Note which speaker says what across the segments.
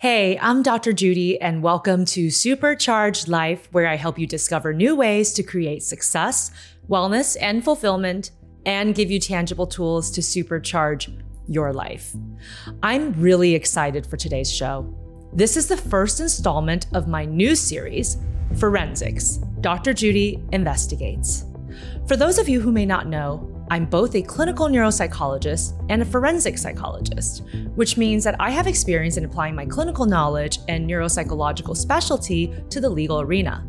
Speaker 1: Hey, I'm Dr. Judy, and welcome to Supercharged Life, where I help you discover new ways to create success, wellness, and fulfillment, and give you tangible tools to supercharge your life. I'm really excited for today's show. This is the first installment of my new series, Forensics Dr. Judy Investigates. For those of you who may not know, I'm both a clinical neuropsychologist and a forensic psychologist, which means that I have experience in applying my clinical knowledge and neuropsychological specialty to the legal arena.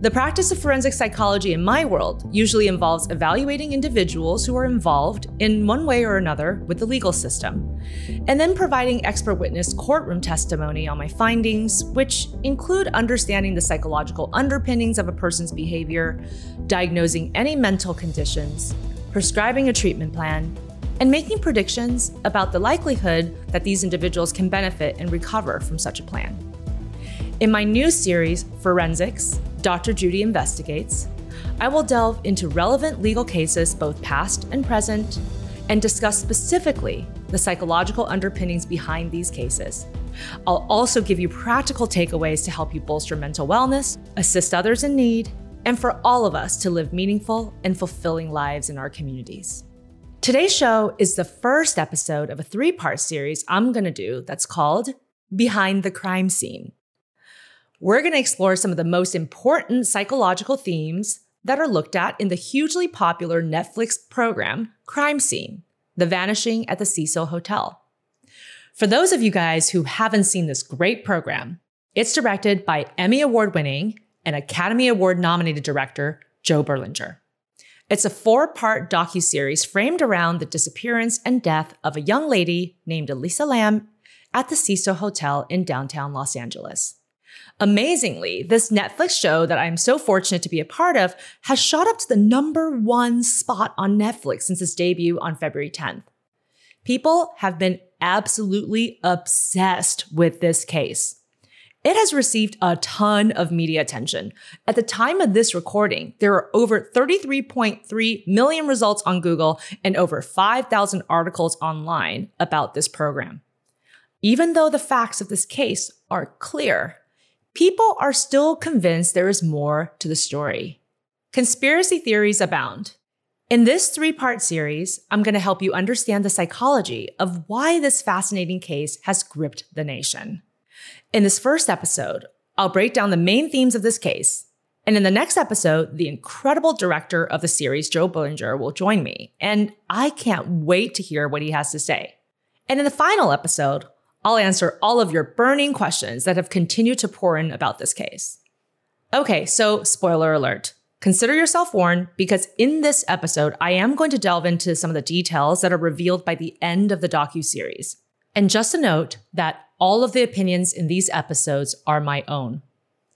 Speaker 1: The practice of forensic psychology in my world usually involves evaluating individuals who are involved in one way or another with the legal system, and then providing expert witness courtroom testimony on my findings, which include understanding the psychological underpinnings of a person's behavior, diagnosing any mental conditions, prescribing a treatment plan, and making predictions about the likelihood that these individuals can benefit and recover from such a plan. In my new series, Forensics Dr. Judy Investigates, I will delve into relevant legal cases, both past and present, and discuss specifically the psychological underpinnings behind these cases. I'll also give you practical takeaways to help you bolster mental wellness, assist others in need, and for all of us to live meaningful and fulfilling lives in our communities. Today's show is the first episode of a three part series I'm going to do that's called Behind the Crime Scene. We're going to explore some of the most important psychological themes that are looked at in the hugely popular Netflix program Crime Scene The Vanishing at the Cecil Hotel. For those of you guys who haven't seen this great program, it's directed by Emmy Award winning and Academy Award nominated director Joe Berlinger. It's a four-part docu-series framed around the disappearance and death of a young lady named Elisa Lam at the Cecil Hotel in downtown Los Angeles. Amazingly, this Netflix show that I'm so fortunate to be a part of has shot up to the number one spot on Netflix since its debut on February 10th. People have been absolutely obsessed with this case. It has received a ton of media attention. At the time of this recording, there are over 33.3 million results on Google and over 5,000 articles online about this program. Even though the facts of this case are clear, people are still convinced there is more to the story. Conspiracy theories abound. In this three part series, I'm going to help you understand the psychology of why this fascinating case has gripped the nation. In this first episode, I'll break down the main themes of this case. And in the next episode, the incredible director of the series, Joe Berlinger, will join me. And I can't wait to hear what he has to say. And in the final episode, I'll answer all of your burning questions that have continued to pour in about this case. Okay, so spoiler alert. Consider yourself warned because in this episode, I am going to delve into some of the details that are revealed by the end of the docu series. And just a note that all of the opinions in these episodes are my own.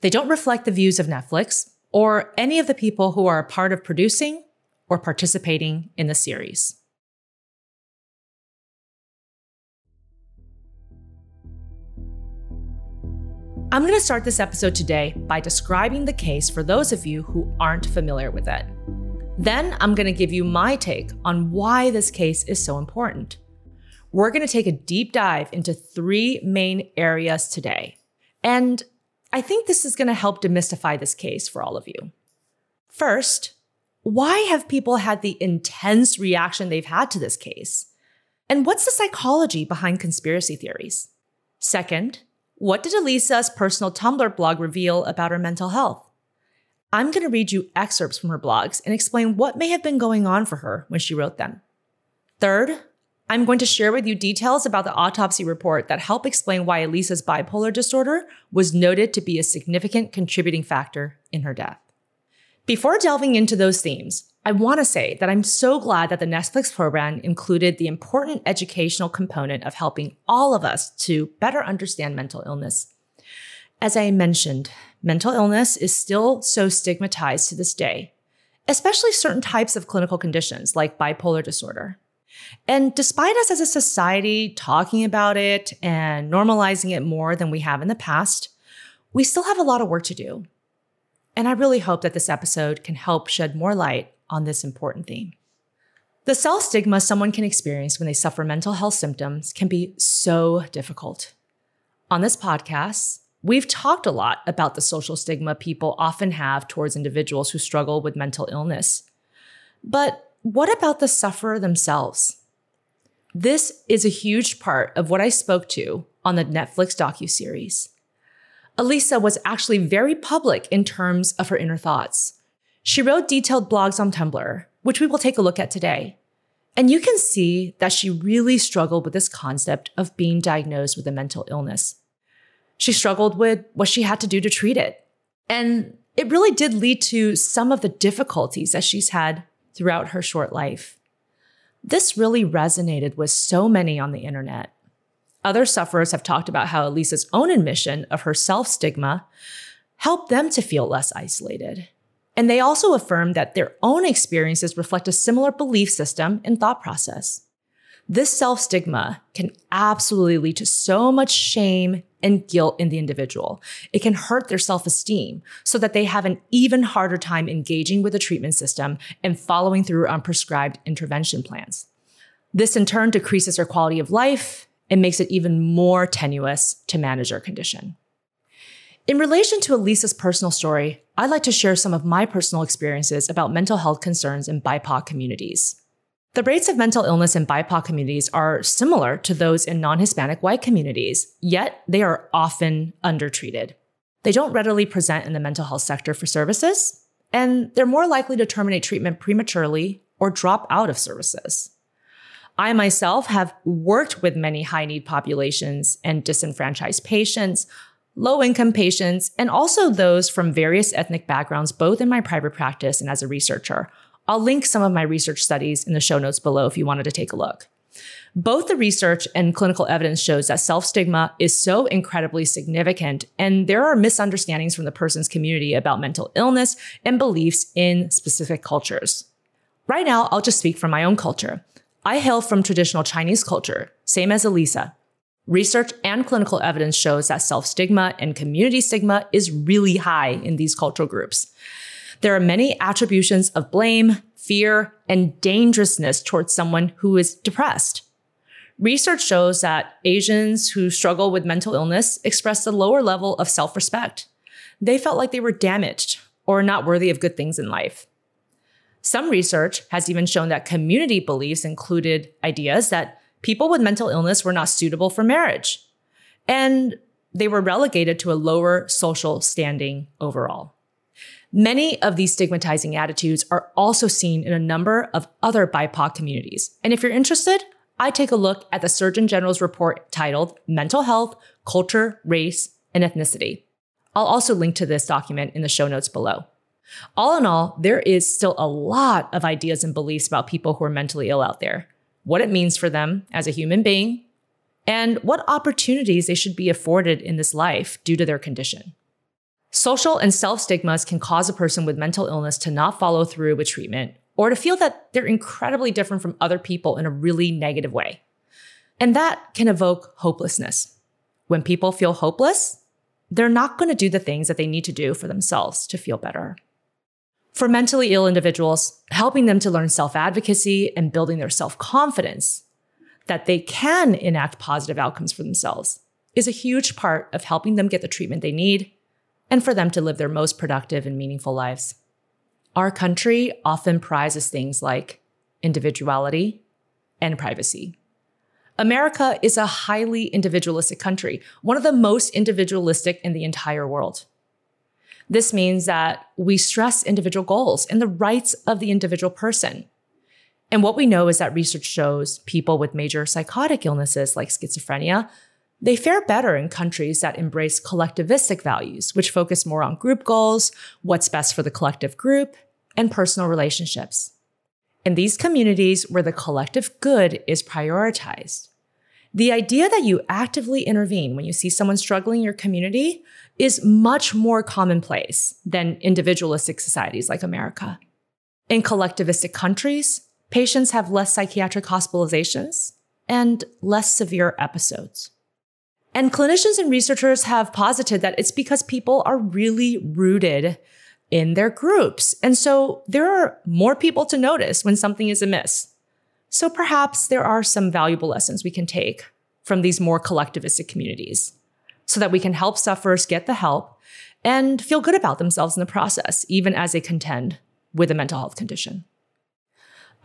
Speaker 1: They don't reflect the views of Netflix or any of the people who are a part of producing or participating in the series. I'm going to start this episode today by describing the case for those of you who aren't familiar with it. Then I'm going to give you my take on why this case is so important. We're going to take a deep dive into three main areas today. And I think this is going to help demystify this case for all of you. First, why have people had the intense reaction they've had to this case? And what's the psychology behind conspiracy theories? Second, what did Elisa's personal Tumblr blog reveal about her mental health? I'm going to read you excerpts from her blogs and explain what may have been going on for her when she wrote them. Third, I'm going to share with you details about the autopsy report that help explain why Elisa's bipolar disorder was noted to be a significant contributing factor in her death. Before delving into those themes, I want to say that I'm so glad that the Netflix program included the important educational component of helping all of us to better understand mental illness. As I mentioned, mental illness is still so stigmatized to this day, especially certain types of clinical conditions like bipolar disorder. And despite us as a society talking about it and normalizing it more than we have in the past, we still have a lot of work to do. And I really hope that this episode can help shed more light on this important theme. The self stigma someone can experience when they suffer mental health symptoms can be so difficult. On this podcast, we've talked a lot about the social stigma people often have towards individuals who struggle with mental illness. But what about the sufferer themselves? This is a huge part of what I spoke to on the Netflix docu-series. Elisa was actually very public in terms of her inner thoughts. She wrote detailed blogs on Tumblr, which we will take a look at today. And you can see that she really struggled with this concept of being diagnosed with a mental illness. She struggled with what she had to do to treat it. And it really did lead to some of the difficulties that she's had throughout her short life. This really resonated with so many on the internet. Other sufferers have talked about how Elisa's own admission of her self stigma helped them to feel less isolated. And they also affirmed that their own experiences reflect a similar belief system and thought process. This self stigma can absolutely lead to so much shame and guilt in the individual. It can hurt their self esteem so that they have an even harder time engaging with the treatment system and following through on prescribed intervention plans. This in turn decreases their quality of life and makes it even more tenuous to manage their condition. In relation to Elisa's personal story, I'd like to share some of my personal experiences about mental health concerns in BIPOC communities. The rates of mental illness in BIPOC communities are similar to those in non Hispanic white communities, yet they are often undertreated. They don't readily present in the mental health sector for services, and they're more likely to terminate treatment prematurely or drop out of services. I myself have worked with many high need populations and disenfranchised patients, low income patients, and also those from various ethnic backgrounds, both in my private practice and as a researcher, I'll link some of my research studies in the show notes below if you wanted to take a look. Both the research and clinical evidence shows that self stigma is so incredibly significant, and there are misunderstandings from the person's community about mental illness and beliefs in specific cultures. Right now, I'll just speak from my own culture. I hail from traditional Chinese culture, same as Elisa. Research and clinical evidence shows that self stigma and community stigma is really high in these cultural groups. There are many attributions of blame, fear, and dangerousness towards someone who is depressed. Research shows that Asians who struggle with mental illness express a lower level of self respect. They felt like they were damaged or not worthy of good things in life. Some research has even shown that community beliefs included ideas that people with mental illness were not suitable for marriage, and they were relegated to a lower social standing overall. Many of these stigmatizing attitudes are also seen in a number of other BIPOC communities. And if you're interested, I take a look at the Surgeon General's report titled Mental Health, Culture, Race, and Ethnicity. I'll also link to this document in the show notes below. All in all, there is still a lot of ideas and beliefs about people who are mentally ill out there, what it means for them as a human being, and what opportunities they should be afforded in this life due to their condition. Social and self stigmas can cause a person with mental illness to not follow through with treatment or to feel that they're incredibly different from other people in a really negative way. And that can evoke hopelessness. When people feel hopeless, they're not going to do the things that they need to do for themselves to feel better. For mentally ill individuals, helping them to learn self advocacy and building their self confidence that they can enact positive outcomes for themselves is a huge part of helping them get the treatment they need and for them to live their most productive and meaningful lives. Our country often prizes things like individuality and privacy. America is a highly individualistic country, one of the most individualistic in the entire world. This means that we stress individual goals and the rights of the individual person. And what we know is that research shows people with major psychotic illnesses like schizophrenia they fare better in countries that embrace collectivistic values, which focus more on group goals, what's best for the collective group, and personal relationships. In these communities where the collective good is prioritized, the idea that you actively intervene when you see someone struggling in your community is much more commonplace than individualistic societies like America. In collectivistic countries, patients have less psychiatric hospitalizations and less severe episodes. And clinicians and researchers have posited that it's because people are really rooted in their groups. And so there are more people to notice when something is amiss. So perhaps there are some valuable lessons we can take from these more collectivistic communities. so that we can help sufferers get the help and feel good about themselves in the process, even as they contend with a mental health condition.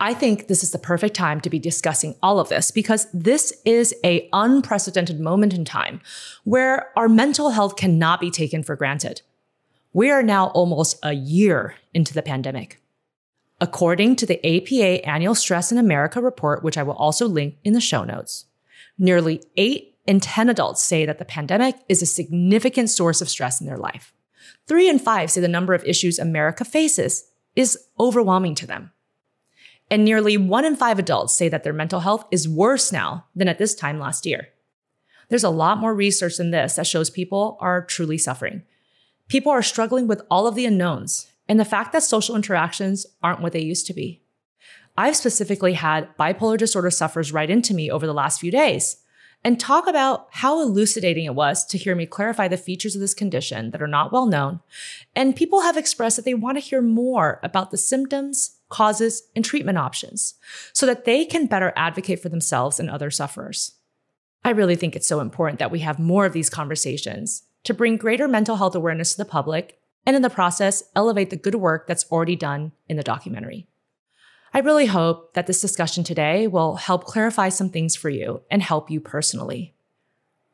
Speaker 1: I think this is the perfect time to be discussing all of this because this is a unprecedented moment in time where our mental health cannot be taken for granted. We are now almost a year into the pandemic. According to the APA Annual Stress in America report, which I will also link in the show notes, nearly 8 in 10 adults say that the pandemic is a significant source of stress in their life. 3 in 5 say the number of issues America faces is overwhelming to them. And nearly one in five adults say that their mental health is worse now than at this time last year. There's a lot more research than this that shows people are truly suffering. People are struggling with all of the unknowns and the fact that social interactions aren't what they used to be. I've specifically had bipolar disorder sufferers write into me over the last few days and talk about how elucidating it was to hear me clarify the features of this condition that are not well known. And people have expressed that they want to hear more about the symptoms causes, and treatment options so that they can better advocate for themselves and other sufferers. I really think it's so important that we have more of these conversations to bring greater mental health awareness to the public and in the process, elevate the good work that's already done in the documentary. I really hope that this discussion today will help clarify some things for you and help you personally.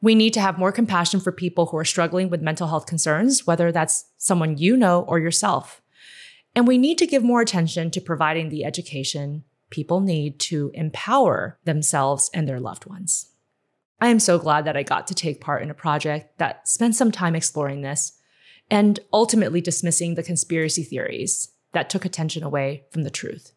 Speaker 1: We need to have more compassion for people who are struggling with mental health concerns, whether that's someone you know or yourself. And we need to give more attention to providing the education people need to empower themselves and their loved ones. I am so glad that I got to take part in a project that spent some time exploring this and ultimately dismissing the conspiracy theories that took attention away from the truth.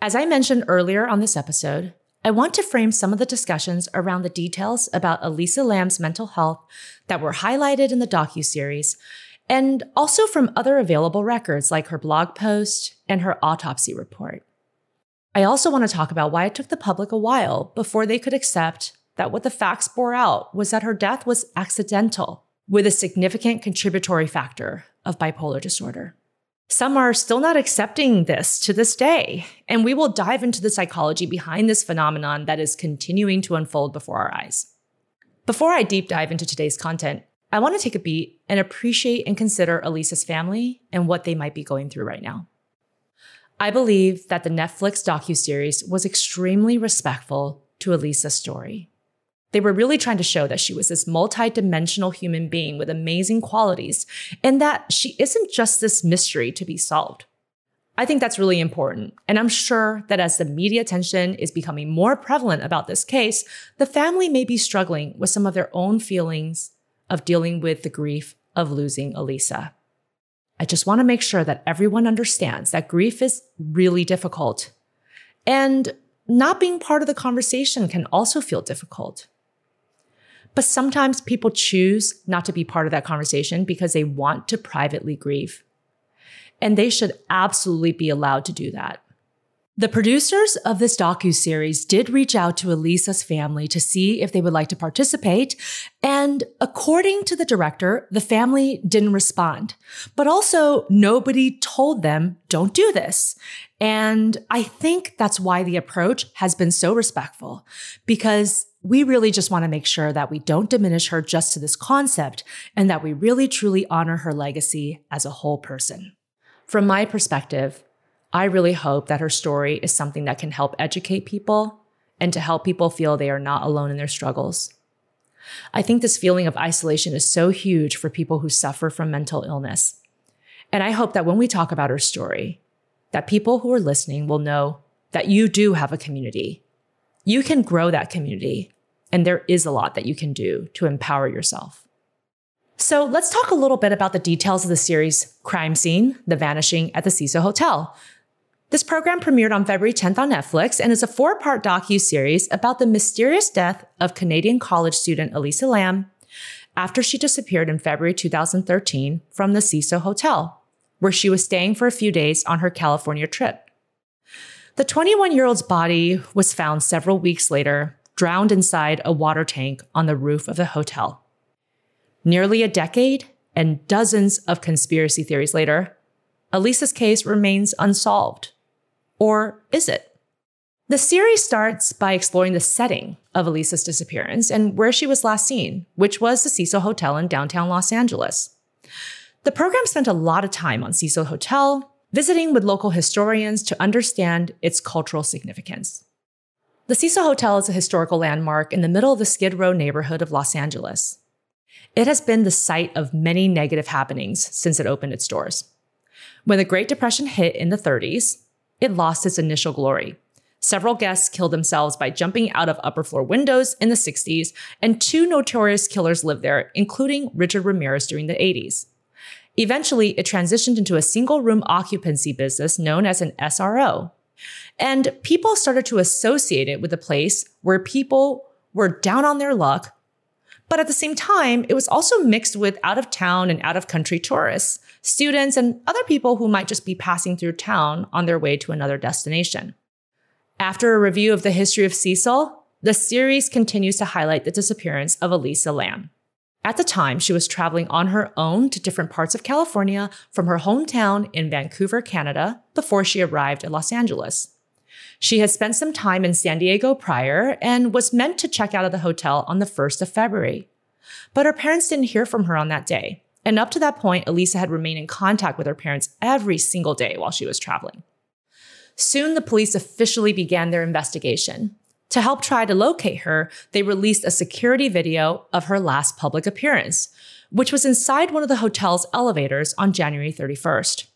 Speaker 1: As I mentioned earlier on this episode, I want to frame some of the discussions around the details about Elisa Lam's mental health that were highlighted in the docu-series and also from other available records like her blog post and her autopsy report. I also want to talk about why it took the public a while before they could accept that what the facts bore out was that her death was accidental, with a significant contributory factor of bipolar disorder. Some are still not accepting this to this day, and we will dive into the psychology behind this phenomenon that is continuing to unfold before our eyes. Before I deep dive into today's content, I want to take a beat and appreciate and consider Elisa's family and what they might be going through right now. I believe that the Netflix docu-series was extremely respectful to Elisa's story. They were really trying to show that she was this multi-dimensional human being with amazing qualities and that she isn't just this mystery to be solved. I think that's really important. And I'm sure that as the media attention is becoming more prevalent about this case, the family may be struggling with some of their own feelings of dealing with the grief of losing Elisa. I just want to make sure that everyone understands that grief is really difficult. And not being part of the conversation can also feel difficult. But sometimes people choose not to be part of that conversation because they want to privately grieve. And they should absolutely be allowed to do that. The producers of this docu-series did reach out to Elisa's family to see if they would like to participate. And according to the director, the family didn't respond. But also nobody told them, don't do this. And I think that's why the approach has been so respectful because we really just want to make sure that we don't diminish her just to this concept and that we really truly honor her legacy as a whole person. From my perspective, I really hope that her story is something that can help educate people and to help people feel they are not alone in their struggles. I think this feeling of isolation is so huge for people who suffer from mental illness. And I hope that when we talk about her story, that people who are listening will know that you do have a community. You can grow that community, and there is a lot that you can do to empower yourself. So let's talk a little bit about the details of the series Crime Scene The Vanishing at the Cecil Hotel, this program premiered on February 10th on Netflix and is a four-part docu-series about the mysterious death of Canadian college student Elisa Lam after she disappeared in February 2013 from the Cecil Hotel, where she was staying for a few days on her California trip. The 21-year-old's body was found several weeks later, drowned inside a water tank on the roof of the hotel. Nearly a decade and dozens of conspiracy theories later, Elisa's case remains unsolved. Or is it? The series starts by exploring the setting of Elisa's disappearance and where she was last seen, which was the Cecil Hotel in downtown Los Angeles. The program spent a lot of time on Cecil Hotel, visiting with local historians to understand its cultural significance. The Cecil Hotel is a historical landmark in the middle of the Skid Row neighborhood of Los Angeles. It has been the site of many negative happenings since it opened its doors. When the Great Depression hit in the 30s, it lost its initial glory. Several guests killed themselves by jumping out of upper floor windows in the 60s, and two notorious killers lived there, including Richard Ramirez during the 80s. Eventually, it transitioned into a single room occupancy business known as an SRO. And people started to associate it with a place where people were down on their luck. But at the same time, it was also mixed with out of town and out of country tourists, students, and other people who might just be passing through town on their way to another destination. After a review of the history of Cecil, the series continues to highlight the disappearance of Elisa Lam. At the time, she was traveling on her own to different parts of California from her hometown in Vancouver, Canada, before she arrived in Los Angeles. She had spent some time in San Diego prior and was meant to check out of the hotel on the 1st of February. But her parents didn't hear from her on that day. And up to that point, Elisa had remained in contact with her parents every single day while she was traveling. Soon, the police officially began their investigation. To help try to locate her, they released a security video of her last public appearance, which was inside one of the hotel's elevators on January 31st.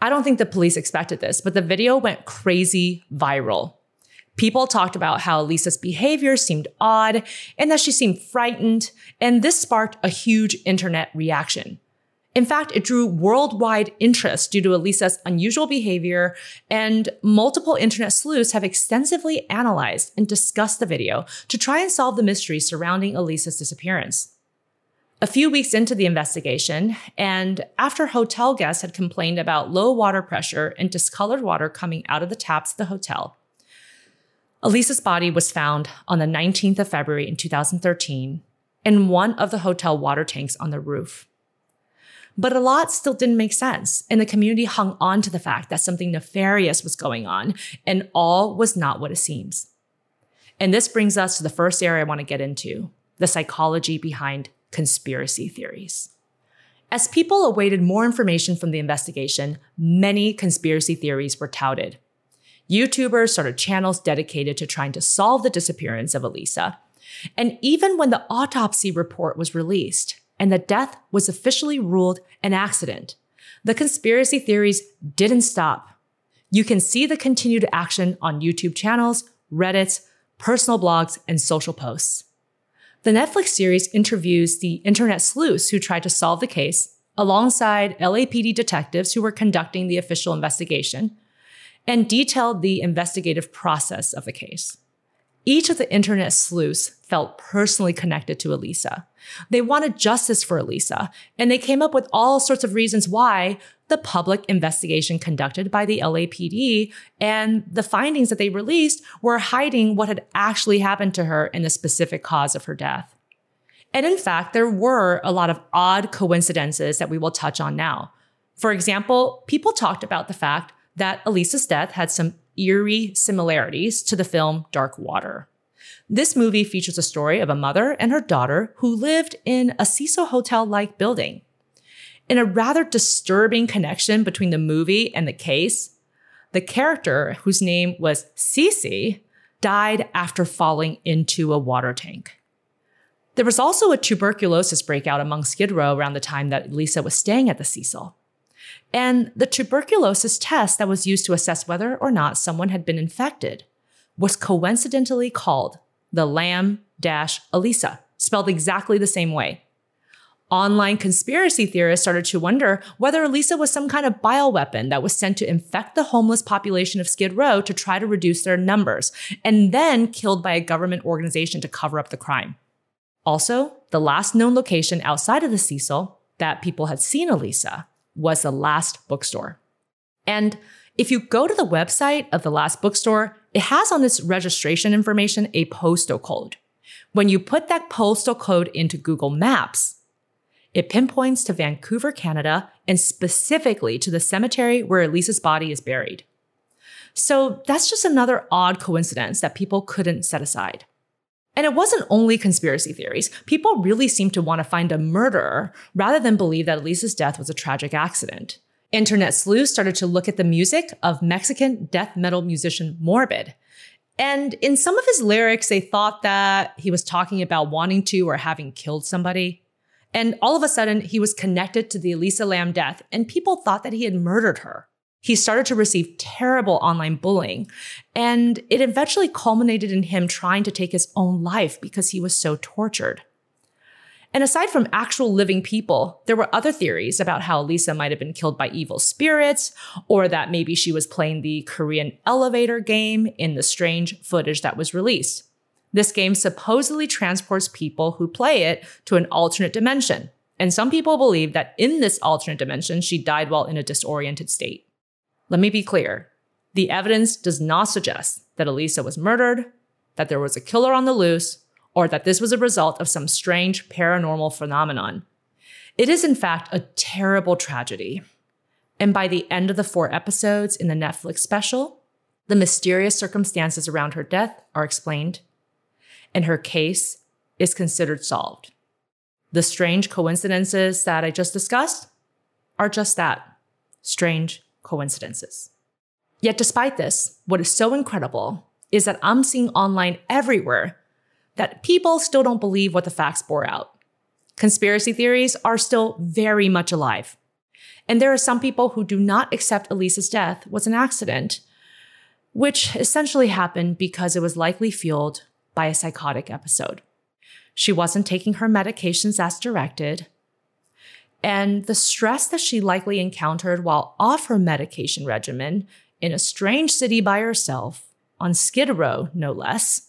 Speaker 1: I don't think the police expected this, but the video went crazy viral. People talked about how Lisa's behavior seemed odd and that she seemed frightened, and this sparked a huge internet reaction. In fact, it drew worldwide interest due to Elisa's unusual behavior, and multiple internet sleuths have extensively analyzed and discussed the video to try and solve the mystery surrounding Elisa's disappearance. A few weeks into the investigation, and after hotel guests had complained about low water pressure and discolored water coming out of the taps of the hotel, Elisa's body was found on the 19th of February in 2013 in one of the hotel water tanks on the roof. But a lot still didn't make sense, and the community hung on to the fact that something nefarious was going on, and all was not what it seems. And this brings us to the first area I want to get into the psychology behind conspiracy theories. As people awaited more information from the investigation, many conspiracy theories were touted. YouTubers started channels dedicated to trying to solve the disappearance of Elisa. And even when the autopsy report was released, and the death was officially ruled an accident. The conspiracy theories didn't stop. You can see the continued action on YouTube channels, Reddits, personal blogs, and social posts. The Netflix series interviews the internet sleuths who tried to solve the case alongside LAPD detectives who were conducting the official investigation and detailed the investigative process of the case. Each of the internet sleuths felt personally connected to Elisa. They wanted justice for Elisa, and they came up with all sorts of reasons why the public investigation conducted by the LAPD and the findings that they released were hiding what had actually happened to her and the specific cause of her death. And in fact, there were a lot of odd coincidences that we will touch on now. For example, people talked about the fact that Elisa's death had some eerie similarities to the film Dark Water. This movie features a story of a mother and her daughter who lived in a Cecil Hotel like building. In a rather disturbing connection between the movie and the case, the character, whose name was Cece, died after falling into a water tank. There was also a tuberculosis breakout among Skid Row around the time that Lisa was staying at the Cecil. And the tuberculosis test that was used to assess whether or not someone had been infected was coincidentally called the Lam Elisa, spelled exactly the same way. Online conspiracy theorists started to wonder whether Elisa was some kind of bioweapon that was sent to infect the homeless population of Skid Row to try to reduce their numbers, and then killed by a government organization to cover up the crime. Also, the last known location outside of the Cecil that people had seen Elisa was the last bookstore. And if you go to the website of the last bookstore, it has on its registration information a postal code. When you put that postal code into Google Maps, it pinpoints to Vancouver, Canada, and specifically to the cemetery where Elisa's body is buried. So that's just another odd coincidence that people couldn't set aside. And it wasn't only conspiracy theories. People really seemed to want to find a murderer rather than believe that Elisa's death was a tragic accident. Internet sleuths started to look at the music of Mexican death metal musician Morbid. And in some of his lyrics, they thought that he was talking about wanting to or having killed somebody. And all of a sudden, he was connected to the Elisa Lam death, and people thought that he had murdered her. He started to receive terrible online bullying, and it eventually culminated in him trying to take his own life because he was so tortured. And aside from actual living people, there were other theories about how Lisa might have been killed by evil spirits, or that maybe she was playing the Korean elevator game in the strange footage that was released. This game supposedly transports people who play it to an alternate dimension. And some people believe that in this alternate dimension, she died while in a disoriented state. Let me be clear the evidence does not suggest that Elisa was murdered, that there was a killer on the loose, or that this was a result of some strange paranormal phenomenon. It is, in fact, a terrible tragedy. And by the end of the four episodes in the Netflix special, the mysterious circumstances around her death are explained, and her case is considered solved. The strange coincidences that I just discussed are just that strange coincidences. Yet, despite this, what is so incredible is that I'm seeing online everywhere that people still don't believe what the facts bore out. Conspiracy theories are still very much alive. And there are some people who do not accept Elisa's death was an accident, which essentially happened because it was likely fueled by a psychotic episode. She wasn't taking her medications as directed. And the stress that she likely encountered while off her medication regimen in a strange city by herself, on Skid Row, no less,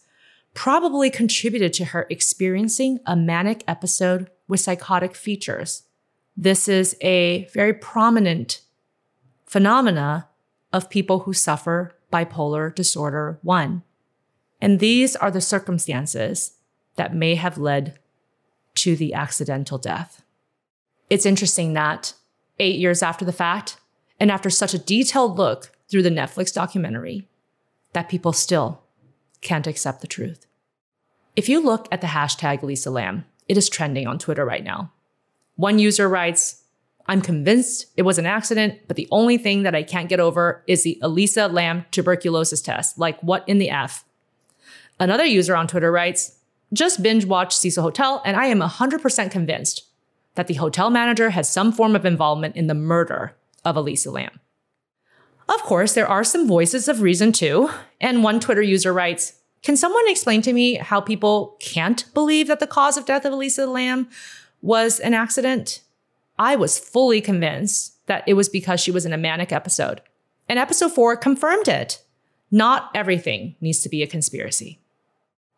Speaker 1: probably contributed to her experiencing a manic episode with psychotic features. This is a very prominent phenomena of people who suffer bipolar disorder 1. And these are the circumstances that may have led to the accidental death. It's interesting that eight years after the fact, and after such a detailed look through the Netflix documentary, that people still can't accept the truth. If you look at the hashtag Lisa Lam, it is trending on Twitter right now. One user writes, I'm convinced it was an accident, but the only thing that I can't get over is the Elisa Lam tuberculosis test. Like, what in the F? Another user on Twitter writes, just binge watched Cecil Hotel, and I am 100% convinced that the hotel manager has some form of involvement in the murder of Elisa Lam. Of course, there are some voices of reason too, and one Twitter user writes, can someone explain to me how people can't believe that the cause of death of Elisa Lam was an accident? I was fully convinced that it was because she was in a manic episode. And episode four confirmed it. Not everything needs to be a conspiracy.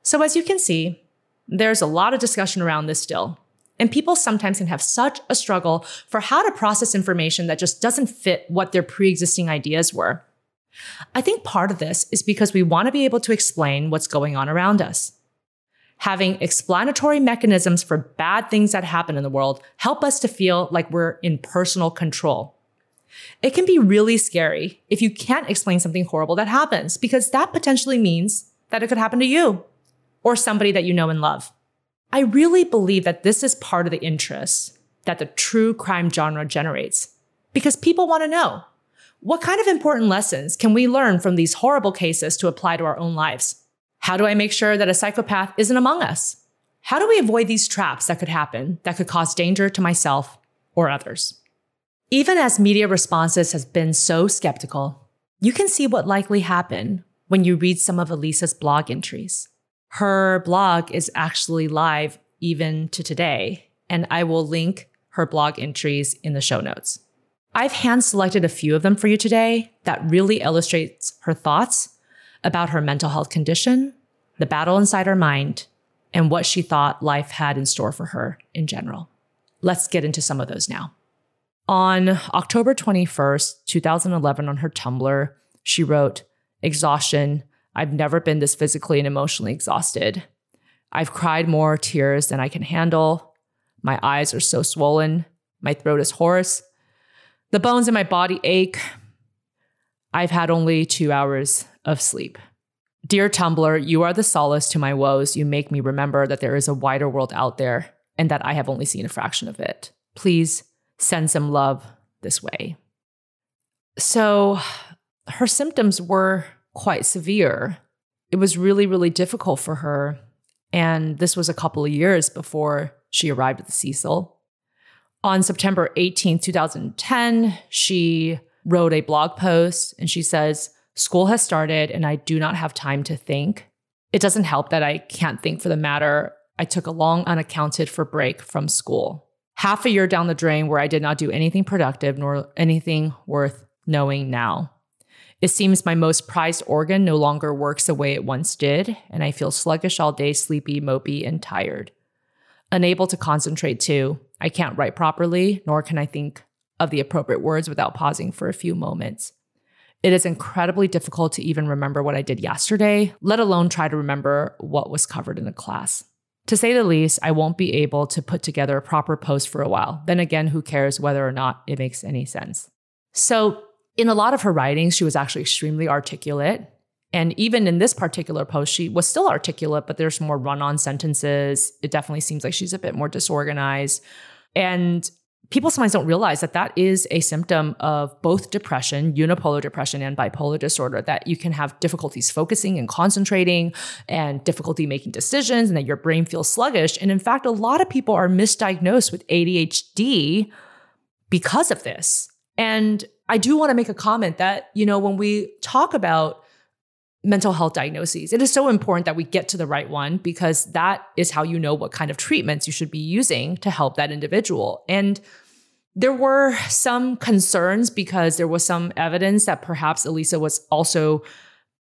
Speaker 1: So, as you can see, there's a lot of discussion around this still. And people sometimes can have such a struggle for how to process information that just doesn't fit what their pre existing ideas were. I think part of this is because we want to be able to explain what's going on around us. Having explanatory mechanisms for bad things that happen in the world help us to feel like we're in personal control. It can be really scary if you can't explain something horrible that happens because that potentially means that it could happen to you or somebody that you know and love. I really believe that this is part of the interest that the true crime genre generates because people want to know what kind of important lessons can we learn from these horrible cases to apply to our own lives? How do I make sure that a psychopath isn't among us? How do we avoid these traps that could happen that could cause danger to myself or others? Even as media responses has been so skeptical, you can see what likely happened when you read some of Elisa's blog entries. Her blog is actually live even to today, and I will link her blog entries in the show notes. I've hand selected a few of them for you today that really illustrates her thoughts about her mental health condition, the battle inside her mind, and what she thought life had in store for her in general. Let's get into some of those now. On October 21st, 2011, on her Tumblr, she wrote, Exhaustion. I've never been this physically and emotionally exhausted. I've cried more tears than I can handle. My eyes are so swollen. My throat is hoarse the bones in my body ache. I've had only two hours of sleep. Dear Tumblr, you are the solace to my woes. You make me remember that there is a wider world out there and that I have only seen a fraction of it. Please send some love this way. So her symptoms were quite severe. It was really, really difficult for her. And this was a couple of years before she arrived at the Cecil. On September 18, 2010, she wrote a blog post and she says, School has started and I do not have time to think. It doesn't help that I can't think for the matter. I took a long unaccounted for break from school. Half a year down the drain where I did not do anything productive nor anything worth knowing now. It seems my most prized organ no longer works the way it once did, and I feel sluggish all day, sleepy, mopey, and tired. Unable to concentrate too. I can't write properly, nor can I think of the appropriate words without pausing for a few moments. It is incredibly difficult to even remember what I did yesterday, let alone try to remember what was covered in the class. To say the least, I won't be able to put together a proper post for a while. Then again, who cares whether or not it makes any sense? So, in a lot of her writings, she was actually extremely articulate. And even in this particular post, she was still articulate, but there's more run on sentences. It definitely seems like she's a bit more disorganized. And people sometimes don't realize that that is a symptom of both depression, unipolar depression, and bipolar disorder, that you can have difficulties focusing and concentrating and difficulty making decisions, and that your brain feels sluggish. And in fact, a lot of people are misdiagnosed with ADHD because of this. And I do want to make a comment that, you know, when we talk about mental health diagnoses, it is so important that we get to the right one because that is how you know what kind of treatments you should be using to help that individual. And there were some concerns because there was some evidence that perhaps Elisa was also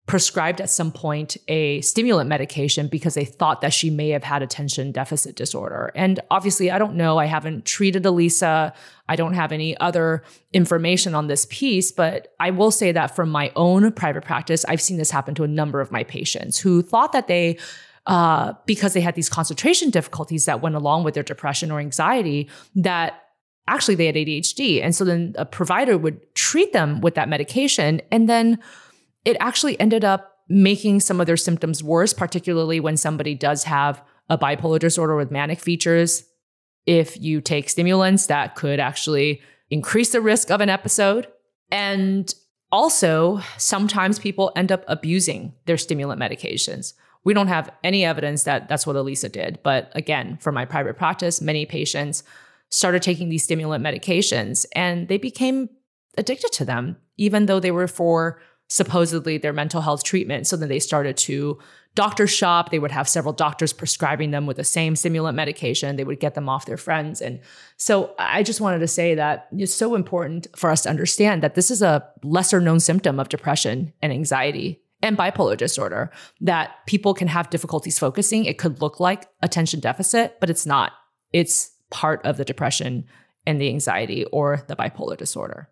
Speaker 1: prescribed at some point a stimulant medication because they thought that she may have had attention deficit disorder. And obviously, I don't know. I haven't treated Elisa. I don't have any other information on this piece, but I will say that from my own private practice, I've seen this happen to a number of my patients who thought that they uh, because they had these concentration difficulties that went along with their depression or anxiety, that actually they had ADHD. And so then a provider would treat them with that medication. And then it actually ended up making some of their symptoms worse, particularly when somebody does have a bipolar disorder with manic features. If you take stimulants, that could actually increase the risk of an episode. And also, sometimes people end up abusing their stimulant medications. We don't have any evidence that that's what Elisa did. But again, from my private practice, many patients started taking these stimulant medications and they became addicted to them, even though they were for supposedly their mental health treatment. So then they started to doctor shop. They would have several doctors prescribing them with the same stimulant medication. They would get them off their friends. And so I just wanted to say that it's so important for us to understand that this is a lesser known symptom of depression and anxiety and bipolar disorder that people can have difficulties focusing. It could look like attention deficit, but it's not. It's part of the depression and the anxiety or the bipolar disorder.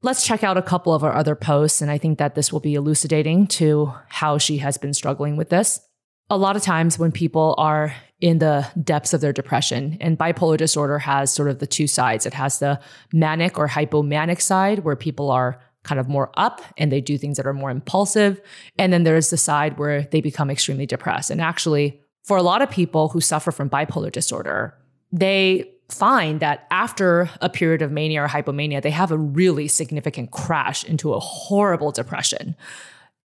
Speaker 1: Let's check out a couple of our other posts, and I think that this will be elucidating to how she has been struggling with this. A lot of times, when people are in the depths of their depression, and bipolar disorder has sort of the two sides it has the manic or hypomanic side, where people are kind of more up and they do things that are more impulsive. And then there's the side where they become extremely depressed. And actually, for a lot of people who suffer from bipolar disorder, they find that after a period of mania or hypomania, they have a really significant crash into a horrible depression.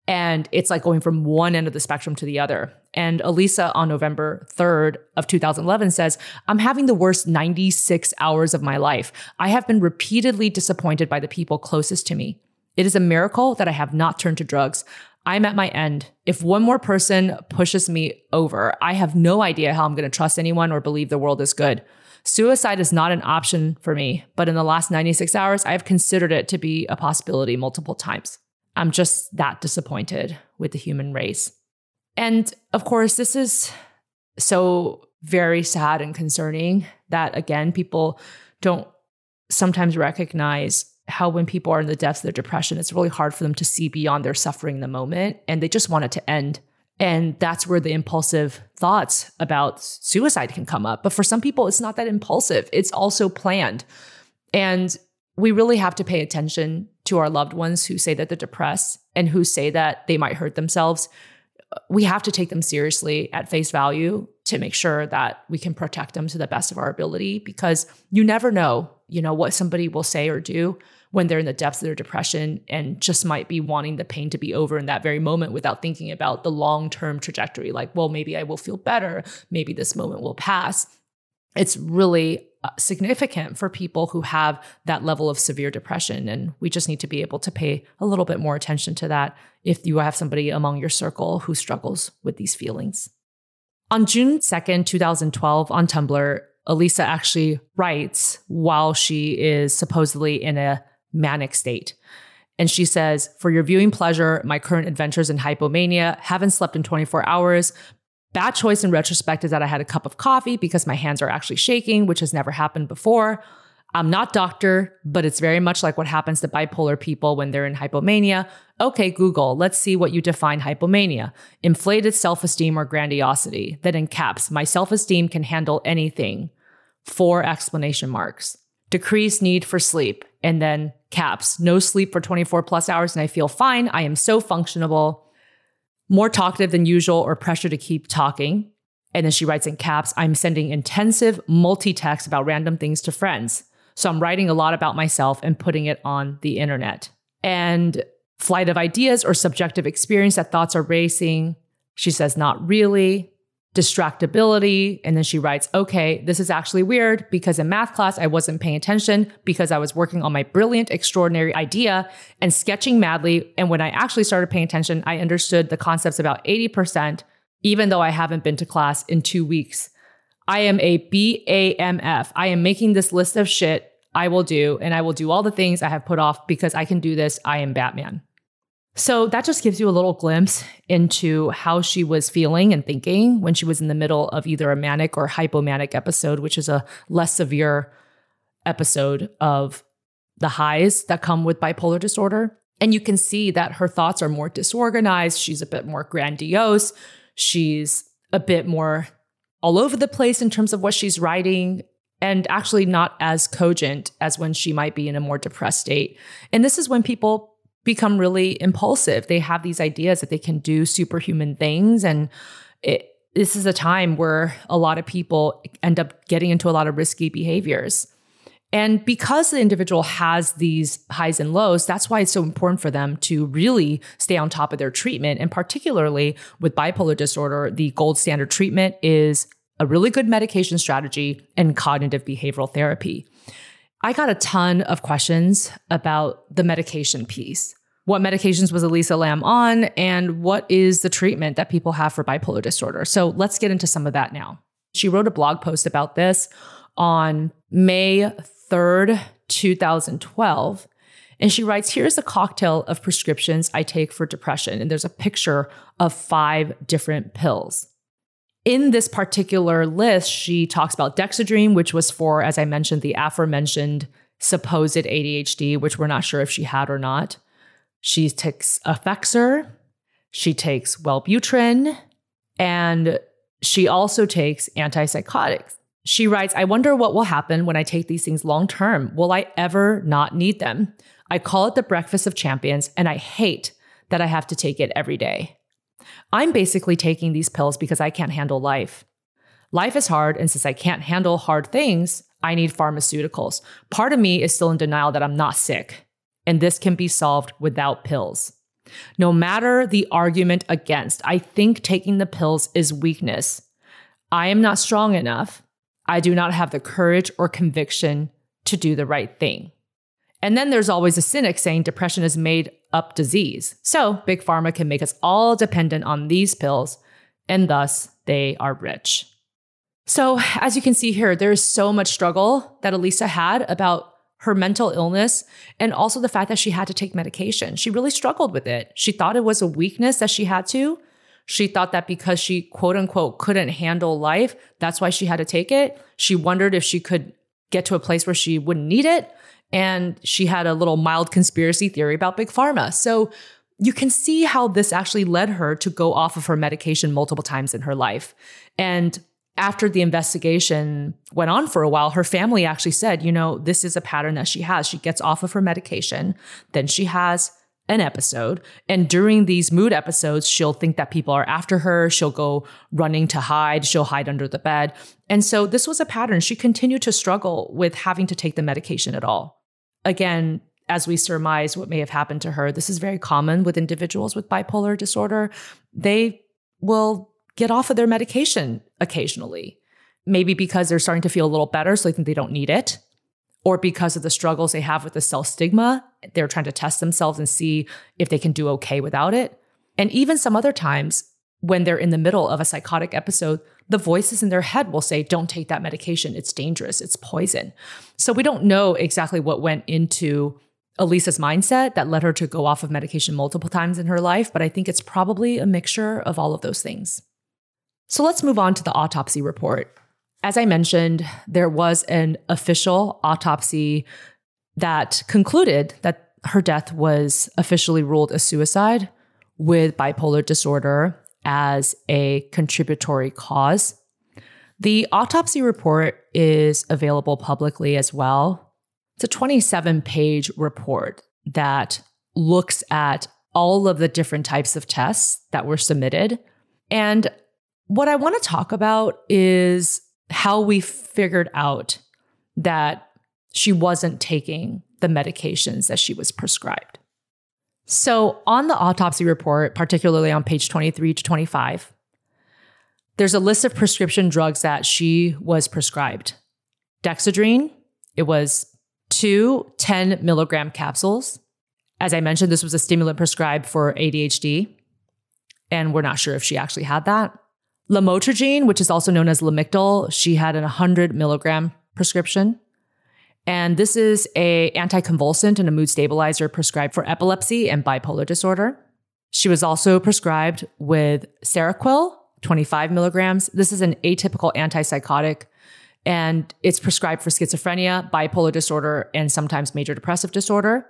Speaker 1: And it's like going from one end of the spectrum to the other. And Elisa on November 3rd of 2011 says, I'm having the worst 96 hours of my life. I have been repeatedly disappointed by the people closest to me. It is a miracle that I have not turned to drugs. I'm at my end. If one more person pushes me over, I have no idea how I'm going to trust anyone or believe the world is good. Suicide is not an option for me, but in the last 96 hours, I have considered it to be a possibility multiple times. I'm just that disappointed with the human race. And of course, this is so very sad and concerning that, again, people don't sometimes recognize how when people are in the depths of their depression, it's really hard for them to see beyond their suffering in the moment and they just want it to end. And that's where the impulsive thoughts about suicide can come up. But for some people, it's not that impulsive, it's also planned. And we really have to pay attention to our loved ones who say that they're depressed and who say that they might hurt themselves. we have to take them seriously at face value to make sure that we can protect them to the best of our ability because you never know, you know, what somebody will say or do when they're in the depths of their depression and just might be wanting the pain to be over in that very moment without thinking about the long-term trajectory like, well, maybe I will feel better, maybe this moment will pass. It's really uh, significant for people who have that level of severe depression. And we just need to be able to pay a little bit more attention to that if you have somebody among your circle who struggles with these feelings. On June 2nd, 2012, on Tumblr, Elisa actually writes while she is supposedly in a manic state. And she says, For your viewing pleasure, my current adventures in hypomania, haven't slept in 24 hours. Bad choice in retrospect is that I had a cup of coffee because my hands are actually shaking, which has never happened before. I'm not doctor, but it's very much like what happens to bipolar people when they're in hypomania. Okay, Google, let's see what you define hypomania. Inflated self-esteem or grandiosity. That in caps, my self-esteem can handle anything. Four explanation marks. Decreased need for sleep. And then caps, no sleep for 24 plus hours and I feel fine. I am so functionable. More talkative than usual or pressure to keep talking. And then she writes in caps, I'm sending intensive multi text about random things to friends. So I'm writing a lot about myself and putting it on the internet. And flight of ideas or subjective experience that thoughts are racing. She says, not really. Distractibility. And then she writes, okay, this is actually weird because in math class, I wasn't paying attention because I was working on my brilliant, extraordinary idea and sketching madly. And when I actually started paying attention, I understood the concepts about 80%, even though I haven't been to class in two weeks. I am a BAMF. I am making this list of shit I will do, and I will do all the things I have put off because I can do this. I am Batman. So that just gives you a little glimpse into how she was feeling and thinking when she was in the middle of either a manic or hypomanic episode, which is a less severe episode of the highs that come with bipolar disorder. And you can see that her thoughts are more disorganized. She's a bit more grandiose. She's a bit more all over the place in terms of what she's writing and actually not as cogent as when she might be in a more depressed state. And this is when people become really impulsive. They have these ideas that they can do superhuman things. And it, this is a time where a lot of people end up getting into a lot of risky behaviors. And because the individual has these highs and lows, that's why it's so important for them to really stay on top of their treatment. And particularly with bipolar disorder, the gold standard treatment is a really good medication strategy, and cognitive behavioral therapy. I got a ton of questions about the medication piece. What medications was Elisa Lam on, and what is the treatment that people have for bipolar disorder? So let's get into some of that now. She wrote a blog post about this on May 3rd, 2012. And she writes, Here's a cocktail of prescriptions I take for depression. And there's a picture of five different pills in this particular list, she talks about Dexedrine, which was for, as I mentioned, the aforementioned supposed ADHD, which we're not sure if she had or not. She takes Effexor, she takes Wellbutrin, and she also takes antipsychotics. She writes, I wonder what will happen when I take these things long term. Will I ever not need them? I call it the breakfast of champions, and I hate that I have to take it every day. I'm basically taking these pills because I can't handle life. Life is hard, and since I can't handle hard things, I need pharmaceuticals. Part of me is still in denial that I'm not sick, and this can be solved without pills. No matter the argument against, I think taking the pills is weakness. I am not strong enough. I do not have the courage or conviction to do the right thing. And then there's always a cynic saying depression is made up disease. So big pharma can make us all dependent on these pills, and thus they are rich. So, as you can see here, there is so much struggle that Elisa had about her mental illness and also the fact that she had to take medication. She really struggled with it. She thought it was a weakness that she had to. She thought that because she quote unquote couldn't handle life, that's why she had to take it. She wondered if she could get to a place where she wouldn't need it and she had a little mild conspiracy theory about big pharma. So you can see how this actually led her to go off of her medication multiple times in her life. And after the investigation went on for a while, her family actually said, you know, this is a pattern that she has. She gets off of her medication, then she has an episode. And during these mood episodes, she'll think that people are after her. She'll go running to hide. She'll hide under the bed. And so this was a pattern. She continued to struggle with having to take the medication at all. Again, as we surmise what may have happened to her, this is very common with individuals with bipolar disorder. They will get off of their medication occasionally, maybe because they're starting to feel a little better, so they think they don't need it, or because of the struggles they have with the self stigma. They're trying to test themselves and see if they can do okay without it. And even some other times, when they're in the middle of a psychotic episode, the voices in their head will say, Don't take that medication. It's dangerous. It's poison. So we don't know exactly what went into Elisa's mindset that led her to go off of medication multiple times in her life, but I think it's probably a mixture of all of those things. So let's move on to the autopsy report. As I mentioned, there was an official autopsy that concluded that her death was officially ruled a suicide with bipolar disorder as a contributory cause. The autopsy report is available publicly as well. It's a 27 page report that looks at all of the different types of tests that were submitted. And what I want to talk about is how we figured out that she wasn't taking the medications that she was prescribed. So, on the autopsy report, particularly on page 23 to 25, there's a list of prescription drugs that she was prescribed Dexedrine, it was two 10 milligram capsules. As I mentioned, this was a stimulant prescribed for ADHD, and we're not sure if she actually had that. Lamotrigine, which is also known as Lamictal, she had a 100 milligram prescription. And this is a anticonvulsant and a mood stabilizer prescribed for epilepsy and bipolar disorder. She was also prescribed with Seroquel, 25 milligrams. This is an atypical antipsychotic and it's prescribed for schizophrenia, bipolar disorder, and sometimes major depressive disorder.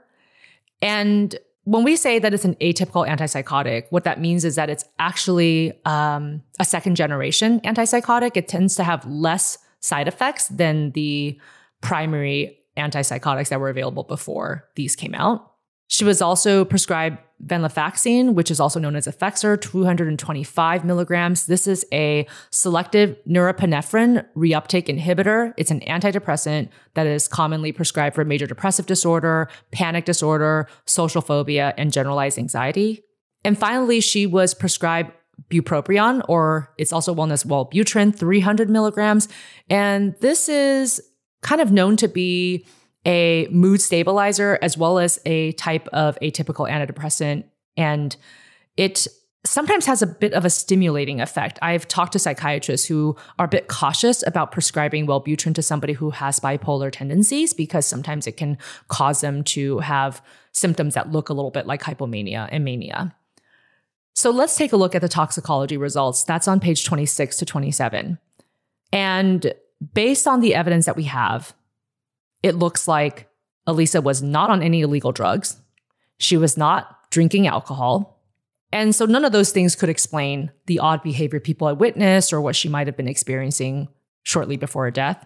Speaker 1: And when we say that it's an atypical antipsychotic, what that means is that it's actually um, a second generation antipsychotic. It tends to have less side effects than the primary antipsychotics that were available before these came out. She was also prescribed venlafaxine, which is also known as Effexor, 225 milligrams. This is a selective norepinephrine reuptake inhibitor. It's an antidepressant that is commonly prescribed for major depressive disorder, panic disorder, social phobia, and generalized anxiety. And finally, she was prescribed bupropion, or it's also known as Wellbutrin, 300 milligrams. And this is kind of known to be a mood stabilizer as well as a type of atypical antidepressant. And it sometimes has a bit of a stimulating effect. I've talked to psychiatrists who are a bit cautious about prescribing Wellbutrin to somebody who has bipolar tendencies because sometimes it can cause them to have symptoms that look a little bit like hypomania and mania. So let's take a look at the toxicology results. That's on page 26 to 27. And based on the evidence that we have, it looks like Elisa was not on any illegal drugs. She was not drinking alcohol. And so none of those things could explain the odd behavior people had witnessed or what she might have been experiencing shortly before her death.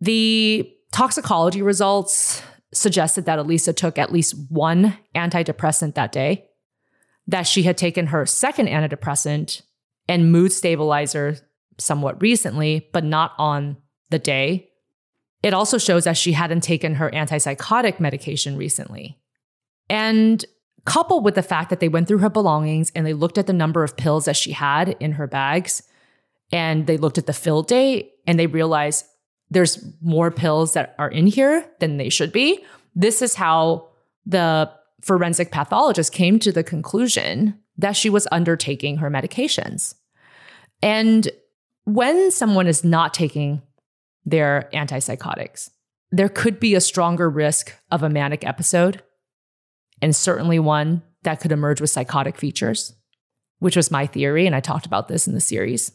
Speaker 1: The toxicology results suggested that Elisa took at least one antidepressant that day, that she had taken her second antidepressant and mood stabilizer somewhat recently, but not on the day it also shows that she hadn't taken her antipsychotic medication recently. And coupled with the fact that they went through her belongings and they looked at the number of pills that she had in her bags and they looked at the fill date and they realized there's more pills that are in here than they should be. This is how the forensic pathologist came to the conclusion that she was undertaking her medications. And when someone is not taking their antipsychotics. There could be a stronger risk of a manic episode, and certainly one that could emerge with psychotic features, which was my theory. And I talked about this in the series.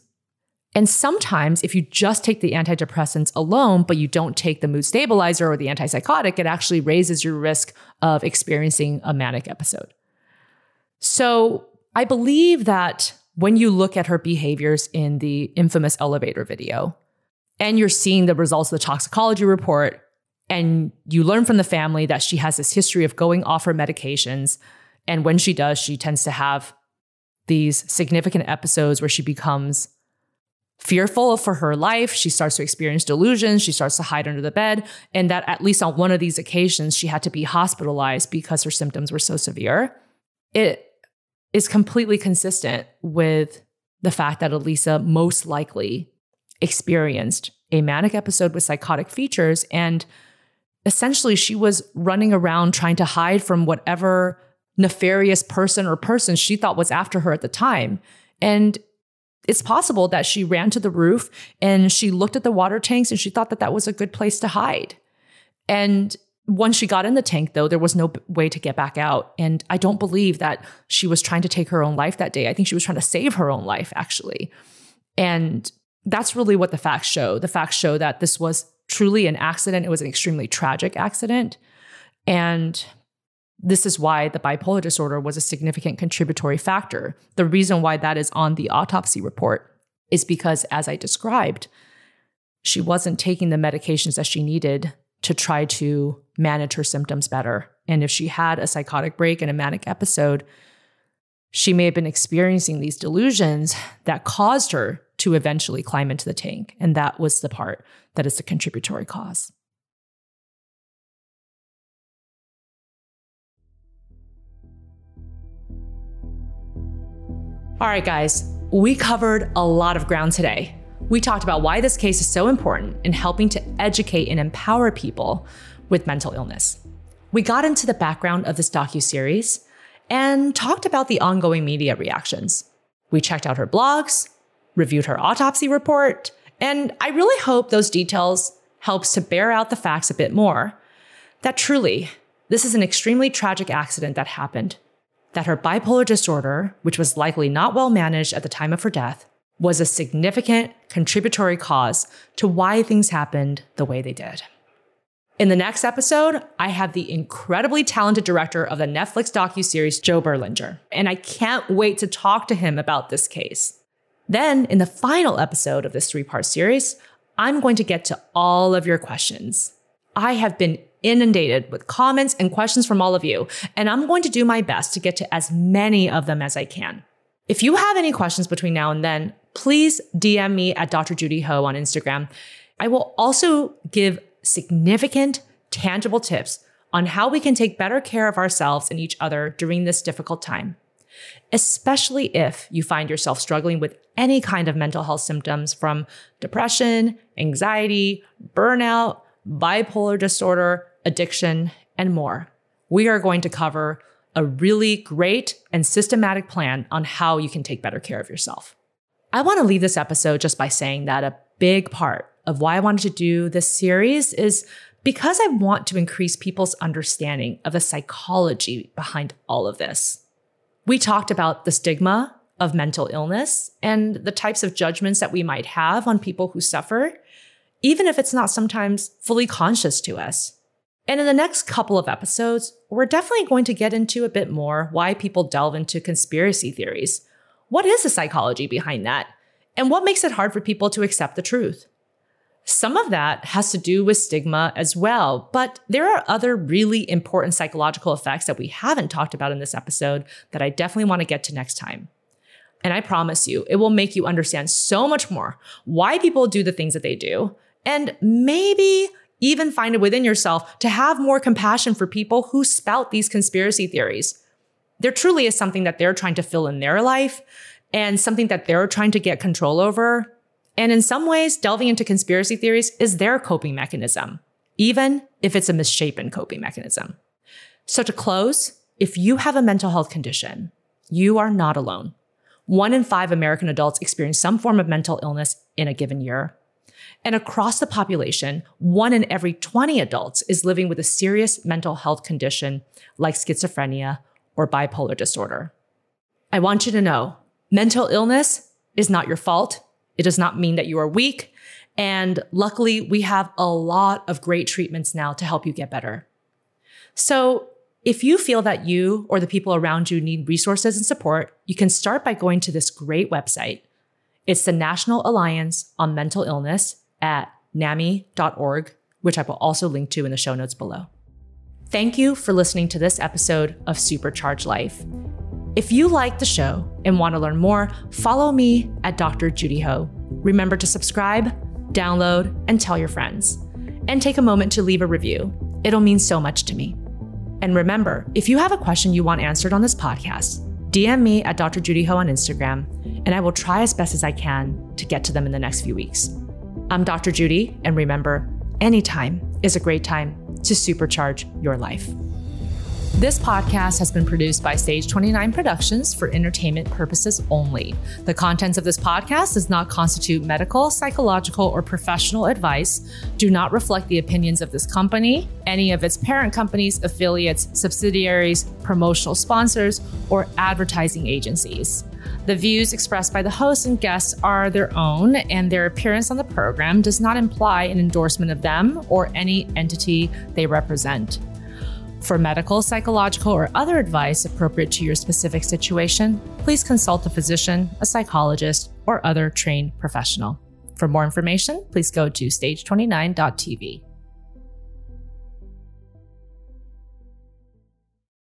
Speaker 1: And sometimes, if you just take the antidepressants alone, but you don't take the mood stabilizer or the antipsychotic, it actually raises your risk of experiencing a manic episode. So I believe that when you look at her behaviors in the infamous elevator video, and you're seeing the results of the toxicology report and you learn from the family that she has this history of going off her medications And when she does, she tends to have these significant episodes where she becomes fearful for her life. She starts to experience delusions. She starts to hide under the bed. And that at least on one of these occasions, she had to be hospitalized because her symptoms were so severe. It is completely consistent with the fact that Elisa most likely experienced a manic episode with psychotic features. And essentially, she was running around trying to hide from whatever nefarious person or person she thought was after her at the time. And it's possible that she ran to the roof and she looked at the water tanks and she thought that that was a good place to hide. And once she got in the tank, though, there was no way to get back out. And I don't believe that she was trying to take her own life that day. I think she was trying to save her own life, actually. And that's really what the facts show. The facts show that this was truly an accident. It was an extremely tragic accident. And this is why the bipolar disorder was a significant contributory factor. The reason why that is on the autopsy report is because, as I described, she wasn't taking the medications that she needed to try to manage her symptoms better. And if she had a psychotic break and a manic episode, she may have been experiencing these delusions that caused her to eventually climb into the tank. And that was the part that is the contributory cause. All right, guys, we covered a lot of ground today. We talked about why this case is so important in helping to educate and empower people with mental illness. We got into the background of this docu-series and talked about the ongoing media reactions. We checked out her blogs, reviewed her autopsy report, and I really hope those details helps to bear out the facts a bit more. That truly, this is an extremely tragic accident that happened. That her bipolar disorder, which was likely not well managed at the time of her death, was a significant contributory cause to why things happened the way they did. In the next episode, I have the incredibly talented director of the Netflix docu-series, Joe Berlinger, and I can't wait to talk to him about this case. Then, in the final episode of this three-part series, I'm going to get to all of your questions. I have been inundated with comments and questions from all of you, and I'm going to do my best to get to as many of them as I can. If you have any questions between now and then, please DM me at Dr. Judy Ho on Instagram. I will also give significant, tangible tips on how we can take better care of ourselves and each other during this difficult time. Especially if you find yourself struggling with any kind of mental health symptoms from depression, anxiety, burnout, bipolar disorder, addiction, and more. We are going to cover a really great and systematic plan on how you can take better care of yourself. I want to leave this episode just by saying that a big part of why I wanted to do this series is because I want to increase people's understanding of the psychology behind all of this. We talked about the stigma of mental illness and the types of judgments that we might have on people who suffer, even if it's not sometimes fully conscious to us. And in the next couple of episodes, we're definitely going to get into a bit more why people delve into conspiracy theories what is the psychology behind that? And what makes it hard for people to accept the truth? Some of that has to do with stigma as well, but there are other really important psychological effects that we haven't talked about in this episode that I definitely want to get to next time. And I promise you, it will make you understand so much more why people do the things that they do, and maybe even find it within yourself to have more compassion for people who spout these conspiracy theories there truly is something that they're trying to fill in their life and something that they're trying to get control over. And in some ways, delving into conspiracy theories is their coping mechanism, even if it's a misshapen coping mechanism. So to close, if you have a mental health condition, you are not alone. One in five American adults experience some form of mental illness in a given year. And across the population, one in every 20 adults is living with a serious mental health condition like schizophrenia or bipolar disorder. I want you to know mental illness is not your fault. It does not mean that you are weak. And luckily, we have a lot of great treatments now to help you get better. So, if you feel that you or the people around you need resources and support, you can start by going to this great website. It's the National Alliance on Mental Illness at nami.org, which I will also link to in the show notes below. Thank you for listening to this episode of Supercharged Life. If you like the show and want to learn more, follow me at Dr. Judy Ho. Remember to subscribe, download, and tell your friends. And take a moment to leave a review. It'll mean so much to me. And remember, if you have a question you want answered on this podcast, DM me at Dr. Judy Ho on Instagram, and I will try as best as I can to get to them in the next few weeks. I'm Dr. Judy, and remember, anytime is a great time to supercharge your life. This podcast has been produced by Stage 29 Productions for entertainment purposes only. The contents of this podcast does not constitute medical, psychological, or professional advice, do not reflect the opinions of this company, any of its parent companies, affiliates, subsidiaries, promotional sponsors, or advertising agencies. The views expressed by the hosts and guests are their own, and their appearance on the program does not imply an endorsement of them or any entity they represent. For medical, psychological, or other advice appropriate to your specific situation, please consult a physician, a psychologist, or other trained professional. For more information, please go to stage29.tv.